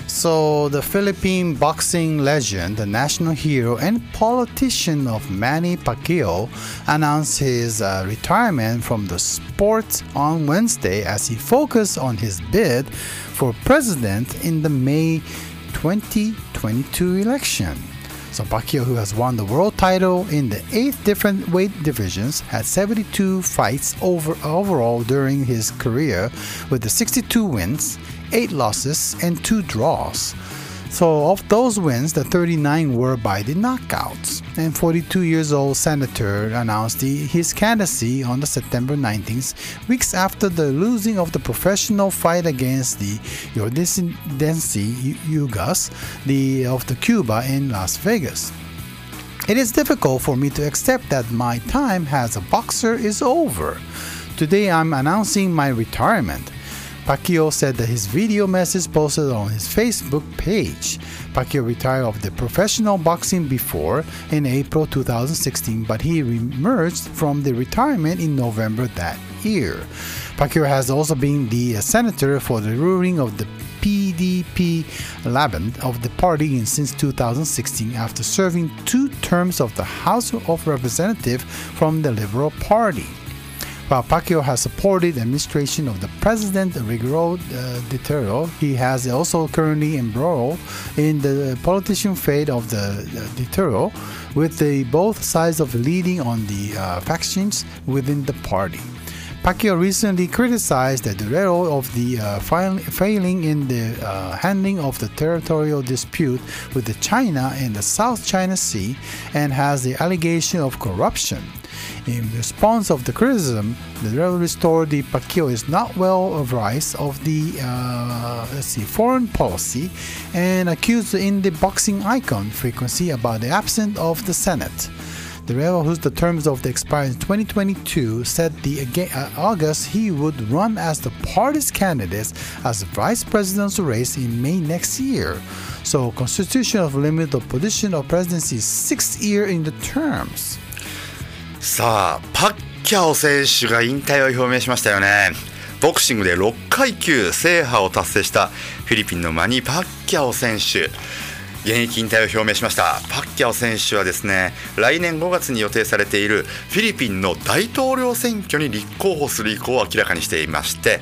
So the Philippine boxing legend, the national hero and politician of Manny Pacquiao, announced his uh, retirement from the sport on Wednesday as he focused on his bid for president in the May 2022 election. So Pacquiao, who has won the world title in the eight different weight divisions, had 72 fights over overall during his career, with the 62 wins, eight losses, and two draws. So of those wins, the 39 were by the knockouts. And 42 years old senator announced the, his candidacy on the September 19th, weeks after the losing of the professional fight against the Yordensi Yugas, the of the Cuba in Las Vegas. It is difficult for me to accept that my time as a boxer is over. Today I'm announcing my retirement. Pacquiao said that his video message posted on his Facebook page. Pacquiao retired of the professional boxing before in April 2016, but he emerged from the retirement in November that year. Pacquiao has also been the senator for the ruling of the PDP Laband of the party in since 2016 after serving two terms of the House of Representatives from the Liberal Party. While Pacquiao has supported the administration of the President Rigoro uh, Duterte, he has also currently embroiled in the politician fate of the uh, Duterte, with the both sides of leading on the uh, factions within the party. Pacquiao recently criticized the Durero of the uh, fail- failing in the uh, handling of the territorial dispute with the China in the South China Sea and has the allegation of corruption. In response of the criticism, the Durero restored the Pacquiao is not well advised of the uh, see foreign policy and accused in the boxing icon frequency about the absence of the Senate. The rebel, whose the terms of the expired in 2022, said the uh, August he would run as the party's candidate as vice presidential race in May next year. So, constitution of limit of position of presidency six year in the terms. さあパッキャオ選手が引退を表明しましたよね。ボクシングで6階級制覇を達成したフィリピンのマニー・パッキャオ選手。現役引退を表明しました。パッキャオ選手はですね来年5月に予定されているフィリピンの大統領選挙に立候補する意向を明らかにしていまして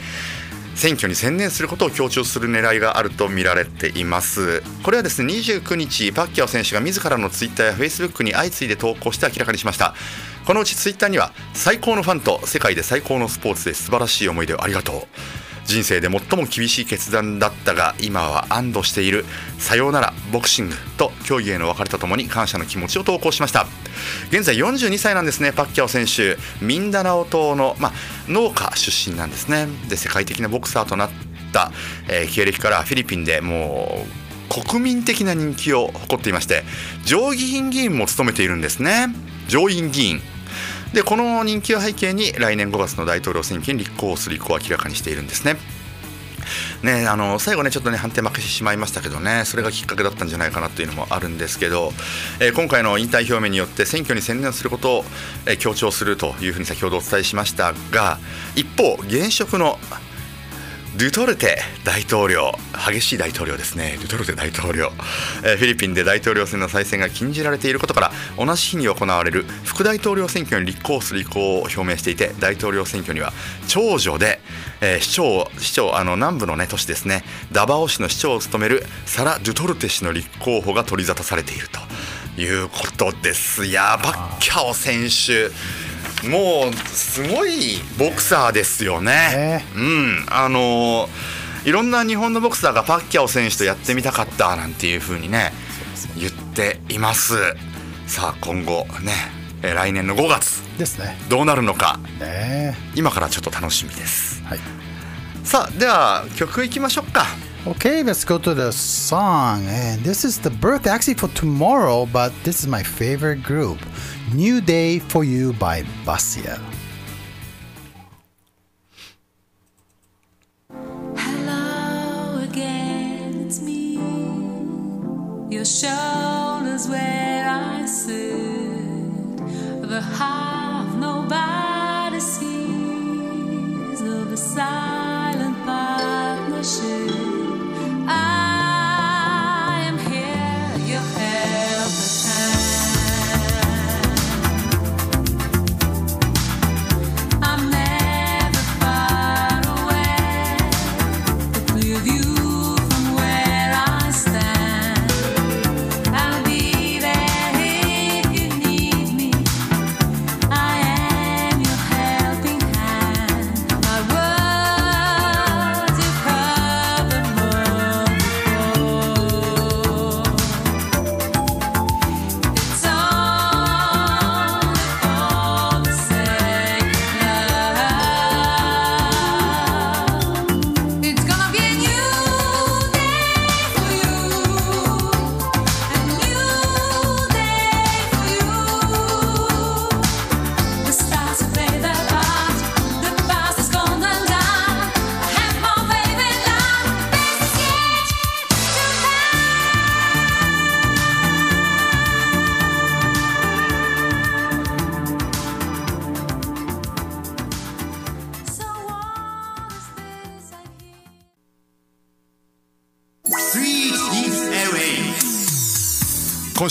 選挙に専念することを強調する狙いがあると見られています。これはですね29日パッキャオ選手が自らのツイッターやフェイスブックに相次いで投稿して明らかにしました。このうちツイッターには最高のファンと世界で最高のスポーツで素晴らしい思い出をありがとう。人生で最も厳しい決断だったが今は安堵している。さようならボクシングと競技への別れとともに感謝の気持ちを投稿しました。現在42歳なんですねパッキャオ選手。ミンダナオ島の、ま、農家出身なんですね。で世界的なボクサーとなった、えー経歴からフィリピンでもう国民的な人気を誇っていまして上議院議員も務めているんですね。上院議員。でこの人気を背景に来年5月の大統領選挙に立候補する意向を明らかにしているんですね。ね、あの最後ねちょっとね判定負けしてしまいましたけどねそれがきっかけだったんじゃないかなというのもあるんですけど、えー今回の引退表明によって選挙に専念することを、えー強調するというふうに先ほどお伝えしましたが一方現職のドゥトルテ大統領激しい大統領ですね。ドゥトルテ大統領、えーフィリピンで大統領選の再選が禁じられていることから同じ日に行われる副大統領選挙に立候補する意向を表明していて大統領選挙には長女で、えー市長市長あの南部の、ね、都市ですね。ダバオ市の市長を務めるサラ・ドゥトルテ氏の立候補が取り沙汰されているということです。いやーバッキャオ選手。もうすごいボクサーですよね。うん、あのいろんな日本のボクサーがパッキャオ選手とやってみたかったなんていう風にね言っています。さあ今後ねえー来年の5月ですね。どうなるのかね今からちょっと楽しみです。はい。さあでは曲いきましょうか。Okay, let's go to the song. And this is the birthday actually for tomorrow, but this is my favorite group. New Day for You by Basia. Hello again, it's me. Your shoulders where I sit. The half nobody sees of a silent partnership. I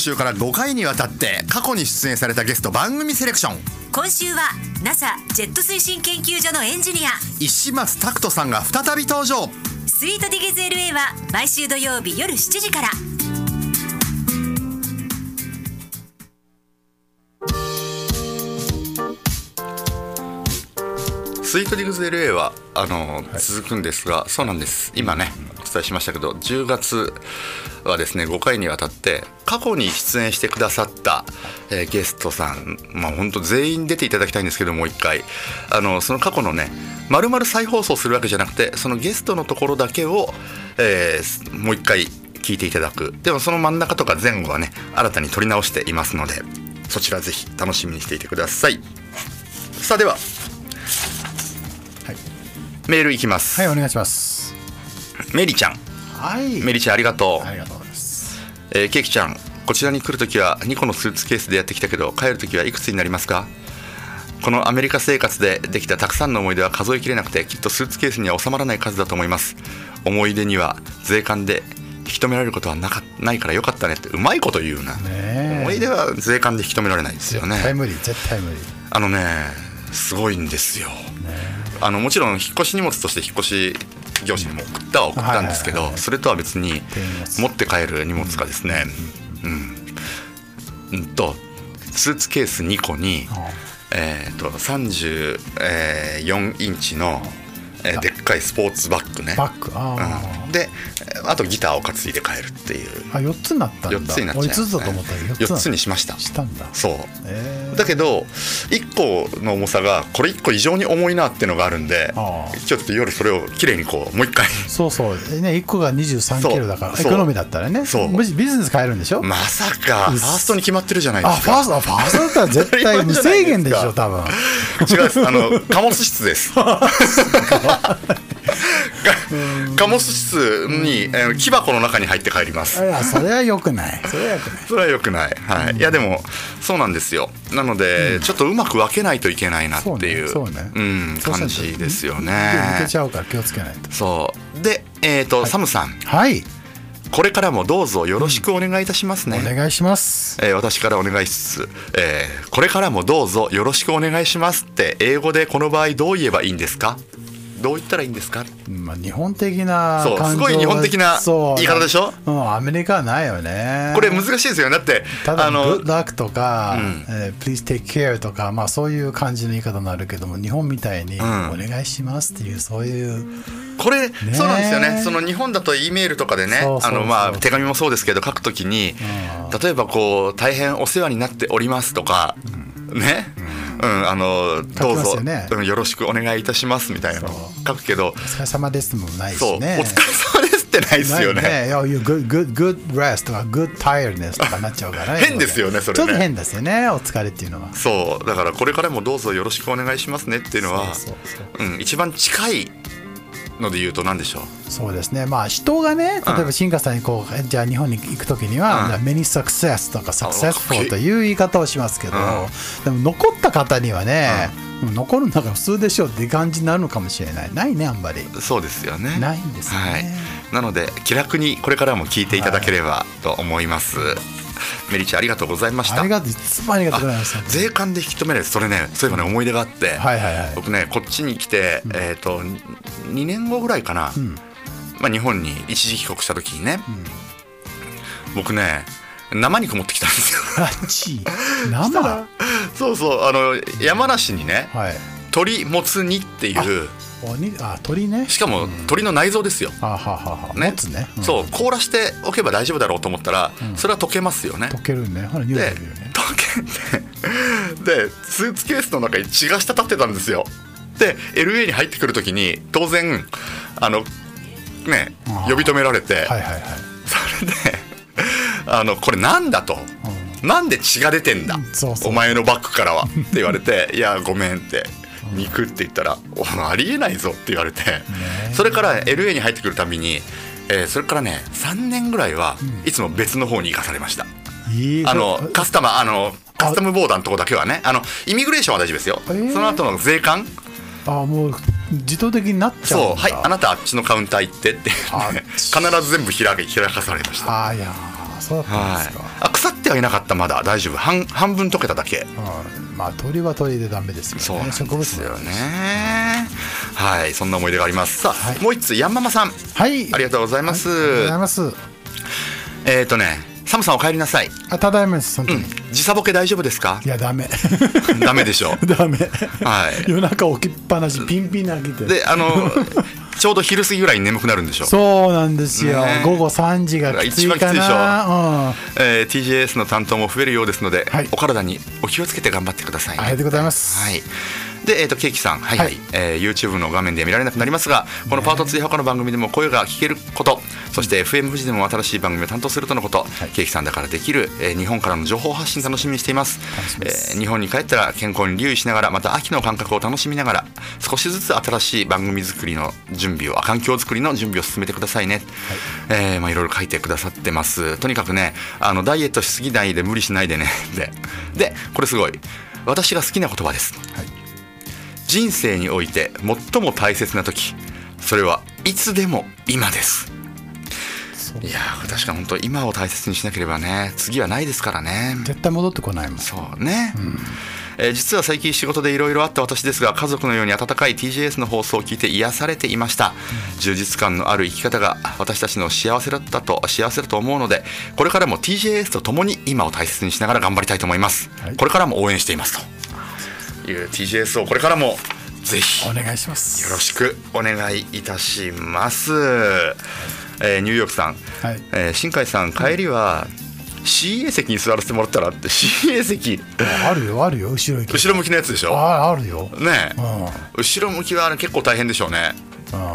週から5回にわたって過去に出演されたゲスト番組セレクション。今週は NASA ジェット推進研究所のエンジニア。石松拓人さんが再び登場。スイートディゲズ LA は毎週土曜日夜7時から。スイートディグズ LA はあの、続くんですがそうなんです。今ねお伝えしましたけど10月はですね5回にわたって過去に出演してくださった、えーゲストさんまあ本当全員出ていただきたいんですけどもう一回。あのその過去のねまるまる再放送するわけじゃなくてそのゲストのところだけを、えーもう一回聞いていただく。でもその真ん中とか前後はね新たに撮り直していますのでそちらぜひ楽しみにしていてください。さあでは。はい。メールいきます、はい、お願いします。メリちゃん。はい。メリちゃんありがとう、ありがとうございます。えーケーキちゃんこちらに来るときは2個のスーツケースでやってきたけど帰るときはいくつになりますか？このアメリカ生活でできたたくさんの思い出は数えきれなくてきっとスーツケースには収まらない数だと思います。思い出には税関で引き止められることはなかないからよかったねってうまいこと言うな、思い出は税関で引き止められないですよね。絶対無理、絶対無理。あのねすごいんですよ、あのもちろん引っ越し荷物として引っ越し業者にも送ったは送ったんですけど、それとは別に持って帰る荷物がですねうん、うん。とスーツケース2個に、えー、と34インチの、えーでっかいスポーツバッグね。バッグ？あうん、であとギターを担いで帰るっていう。あ。あ、四つになったんだ。4つになっちゃい俺ます、ね、五つだと思ったけど、4つにしました。したんだ。そう。えだけど1個の重さがこれ1個異常に重いなっていうのがあるんでああちょっと夜それをきれいにこうもう一回。そうそう。ね1個が23キロだからエコノミーだったらね。そう。ビジビジネス買えるんでしょ、まさかファーストに決まってるじゃないであすか。ファーストあファーストだったら絶対無制限でしょ多分。違います。あの貨物室です。か (laughs) 貨物室に、えー木箱の中に入って帰ります。いやそれはよくない。それはよくない。それは良くない、はい。いやでもそうなんですよ。なので、ちょっとうまく分けないといけないなっていうそうねそうね。ん、感じですよ抜ねけちゃうから気をつけないと。そう。でえっ、と、サムさん。はい。これからもどうぞよろしくお願いいたしますね、お願いします。えー私からお願いしつつ、えーこれからもどうぞよろしくお願いしますって英語でこの場合どう言えばいいんですか？どう言ったらいいんですか？まあ、日本的なすごい日本的な言い方でしょ？うん、アメリカはないよね。これ難しいですよ。ねだってただ「あの Good luck」とか、うん。えー Please take care」とか、まあ、そういう感じの言い方になるけども日本みたいに「ん。お願いします」っていうそういうこれ、そうなんですよね。その日本だと E メールとかでね手紙もそうですけど書くときに例えばこう大変お世話になっておりますとか、ね、うんあのどうぞ。うんよろしくお願いいたしますみたいなのを書くけど「お疲れ様です」もないしそう、ねお疲れ様ですってないですよね。ね。いや good, good, good rest とか good tiredness とかなっちゃうからね (laughs) 変ですよねそれね。ちょっと変ですよねお疲れっていうのは。そう。だからこれからもどうぞよろしくお願いしますねっていうのはうん、一番近いので言うと何でしょう？そうですね。まあ人がね例えば新華さんにこうえじゃあ日本に行く時には、うん。じゃあ many success とかかっこ successful いいという言い方をしますけど、でも残った方にはね、うん。残るんだから普通でしょうっていう感じになるのかもしれない。ないねあんまり。そうですよね。ないんですよね。はい、なので気楽にこれからも聞いていただければと思います、(laughs) メリちゃんありがとうございました。ありがとういつもありがとうございます税関で引き止められてそれねそういえばね思い出があって、はいはいはい。僕ねこっちに来て、えっ、と2年後ぐらいかな、まあ、日本に一時帰国した時にね、僕ね生肉持ってきたんですよ。あち？生？は (laughs) そうそうあの山梨にねい。鶏もつ煮っていうおにあ鳥ね。しかも鶏の内臓ですよ、あはははね。ね、ん。そう凍らしておけば大丈夫だろうと思ったら、それは溶けますよね。溶けるね。ほら匂いるよね。溶けてでスーツケースの中に血が滴ってたんですよ。で LA に入ってくる時に当然あのね呼び止められて、はいはいはい。それであのこれなんだと、なんで血が出てんだ、そうそう。お前のバッグからは。って言われていやごめんって肉って言ったら「おありえないぞ」って言われて、それから LA に入ってくるたびに、えーそれからね3年ぐらいはいつも別の方に行かされました、いいあのカスタマーあのカスタムボーダーのとこだけはねあのイミグレーションは大丈夫ですよ、えー。その後の税関。あもう自動的になっちゃうそうはいあなたあっちのカウンター行ってって。あ必ず全部開け開かされました。あいやーそうだったんはいですか、、あ腐ってはいなかったまだ。大丈夫。半半分溶けただけ。うんまあ鳥は鳥でダメですよね。そうなんですよね。は。いそんな思い出があります。さあ、はい。もう一つヤンママさん。はい。ありがとうございます、ありがとうございます。えっ、ー、とねサムさんお帰りなさい、あただいまです本当に、うん、時差ボケ大丈夫ですか？いやダメ。(laughs) ダメでしょ (laughs) ダメ、はい。夜中起きっぱなしピンピンなきて。であの (laughs) ちょうど昼過ぎぐらいに眠くなるんでしょそうなんですよ、ね。午後3時がきついか一番きついでしなう。ん。えー TJS の担当も増えるようですので、はい。お体にお気をつけて頑張ってくださいね。ありがとうございます、はい。で、えっ、と、ケーキさん、はいはい、はいえー YouTube の画面で見られなくなりますが、このパート2他の番組でも声が聞けること、そして FM 富士でも新しい番組を担当するとのこと、ケーキさんだからできる、えー日本からの情報発信楽しみにしています。えー日本に帰ったら健康に留意しながら、また秋の感覚を楽しみながら、少しずつ新しい番組作りの準備を、あ環境作りの準備を進めてくださいね。えーまあいろいろ書いてくださってます。とにかくね、あのダイエットしすぎないで無理しないでね。(laughs) で、で、これすごい。私が好きな言葉です。人生において最も大切な時それはいつでも今です。いやー確かに本当今を大切にしなければね次はないですからね。絶対戻ってこないもん。そうね、えー実は最近仕事でいろいろあった私ですが家族のように温かい TJS の放送を聞いて癒されていました、充実感のある生き方が私たちの幸せだったと幸せだと思うのでこれからも TJS と共に今を大切にしながら頑張りたいと思います、はい。これからも応援していますという TJS をこれからもぜひお願いします。よろしくお願いいたします。えーニューヨークさん、はい。えー新海さん帰りは CA 席に座らせてもらったらって CA 席。あるよあるよ後ろ後ろ向きのやつでしょ？ああるよ。ねえ。うん。後ろ向きは結構大変でしょうね。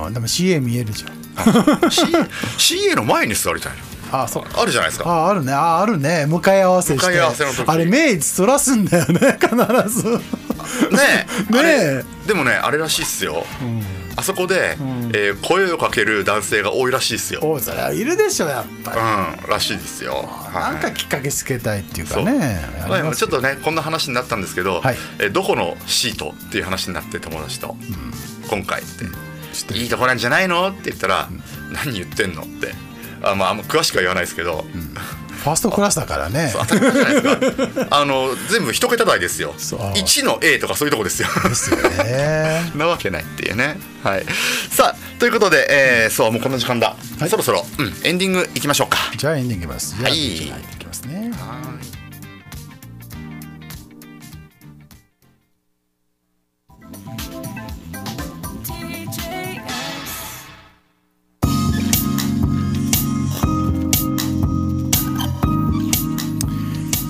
うん。でも CA 見えるじゃん。CA, CA の前に座りたいの？あそう。あるじゃないですか。ああるね。ああるね。向かい合わせして。向かい合わせの時。あれ目そらすんだよね必ず。ねえ。(laughs) ねえ。でもねあれらしいっすよ、あそこで、えー声をかける男性が多いらしいっすよ、おいそれはいるでしょやっぱり、うんらしいですよ、はい。なんかきっかけつけたいっていうかね。ちょっとねこんな話になったんですけど、はい。えーどこのシートっていう話になって友達と、今回って、知ってる。いいとこなんじゃないの？って言ったら、何言ってんの？ってあまああんま詳しくは言わないですけど、ファーストクラスだからね。(laughs) あの全部一桁台ですよ。そう。1の A とかそういうとこですよ。ですよね。(laughs) なわけないっていうね。はい。さあということで、えーそうもうこんな時間だ、はい。そろそろ、うん、エンディングいきましょうか。じゃあエンディングいきます。はい。いきますね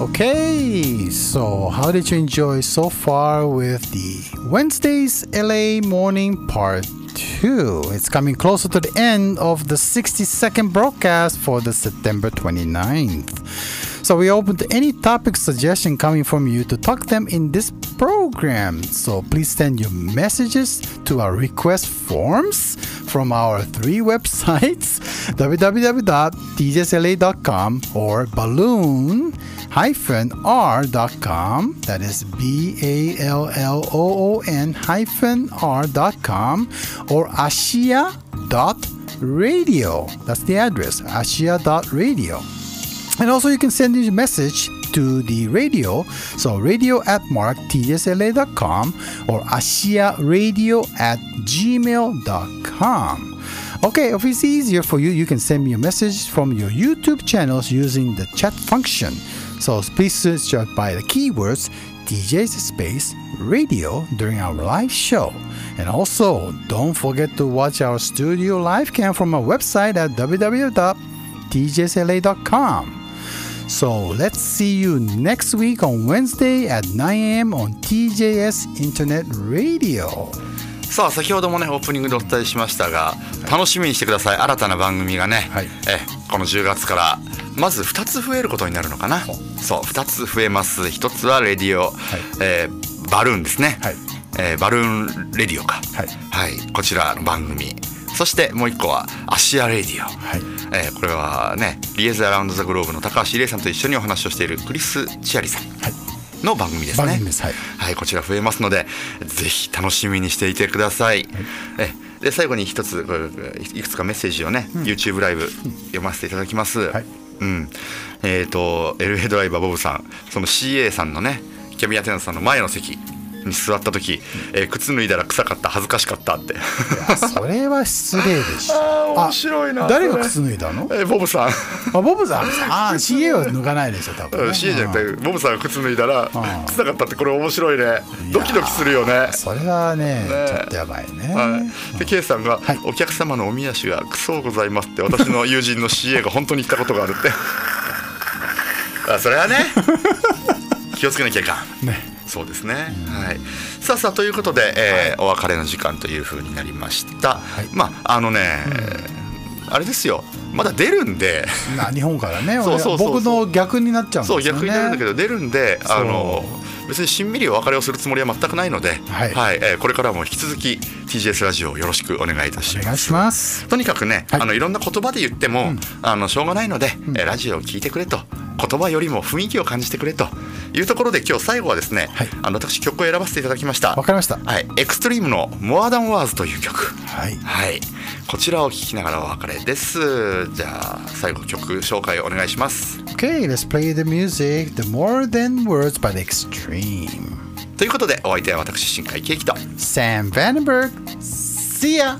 Okay, so how did you enjoy so far with the Wednesday's LA Morning Part 2? It's coming closer to the end of the 60 second broadcast for the September 29th. So we open to any topic suggestion coming from you to talk them in this program. So please send your messages to our request forms from our three (laughs) websites (laughs) www.djsla.com or balloon r.com that is b-a-l-l-o-o-n hyphen r.com or ashia.radio that's the address ashia.radio and also you can send your message to the radio. So radio at mark tsla.com or ashia radio at gmail.com Okay, if it's easier for you, you can send me a message from your YouTube channels using the chat function. So please search out by the keywords DJ's Space Radio during our live show. And also, don't forget to watch our studio live cam from our website at www.djsla.com. So let's see you next week on Wednesday at 9 a.m. on TJS Internet Radio. さあ先ほどもねオープニングでお伝えしましたが、楽しみにしてください新たな番組がね、はいえこの10月からまず2つ増えることになるのかな。そう2つ増えます。1つはレディオ、えーバルーンですね、はい。えーバルーンレディオか。はい。はい、こちらの番組。そしてもう一個はアシアレディオ、はい。えーこれはねリエズ・アラウンド・ザ・グローブの高橋理恵さんと一緒にお話をしているクリス・チアリさんはい。の番組ですね。す。はい。はい、こちら増えますので、ぜひ楽しみにしていてください。えで最後に一ついくつかメッセージをね、YouTube ライブ読ませていただきます。はいうん、えっ、と LA ドライバーボブさん、その CA さんのね、キャビアテナさんの前の席。に座った時、えー靴脱いだら臭かった、恥ずかしかったって。それは失礼でしょ。(laughs) 面白いな誰が靴脱いだの？えーボブさん。あボブさん。あ CA は脱がないでしょ多分、ね、CA じゃなくてボブさんが靴脱いだらん。臭かったってこれ面白いね。ドキドキするよね。それはねね。ちょっとやばいね、はい、で K さんが、はい。お客様のおみ足がクソございます」って私の友人の CA が本当に言ったことがあるって。(laughs) あそれはね。(laughs) 気をつけなきゃいかん。ねそうですね、はい。さあさあということで、えーお別れの時間というふうになりました、い。まああのね、あれですよ。まだ出るんで。な日本からね (laughs) そうそうそうそう。俺僕の逆になっちゃうんですよね。そう逆に出るんだけど出るんであの別にしんみりお別れをするつもりは全くないので、はい。えーこれからも引き続き TGS ラジオをよろしくお願いいたします。お願いします。とにかくね、はい。い、あのいろんな言葉で言っても、あのしょうがないので、えーラジオを聞いてくれと。言葉よりも雰囲気を感じてくれというところで今日最後はですね、はい。あの私曲を選ばせていただきました。わかりました。はい、エクストリームの「モアダンワーズという曲。はい。はい。こちらを聴きながらお別れです。じゃあ最後曲紹介お願いします。Okay let's play the music The More Than Words by the Extreme ということでお相手は私新海ケーキと Sam Vandenberg See ya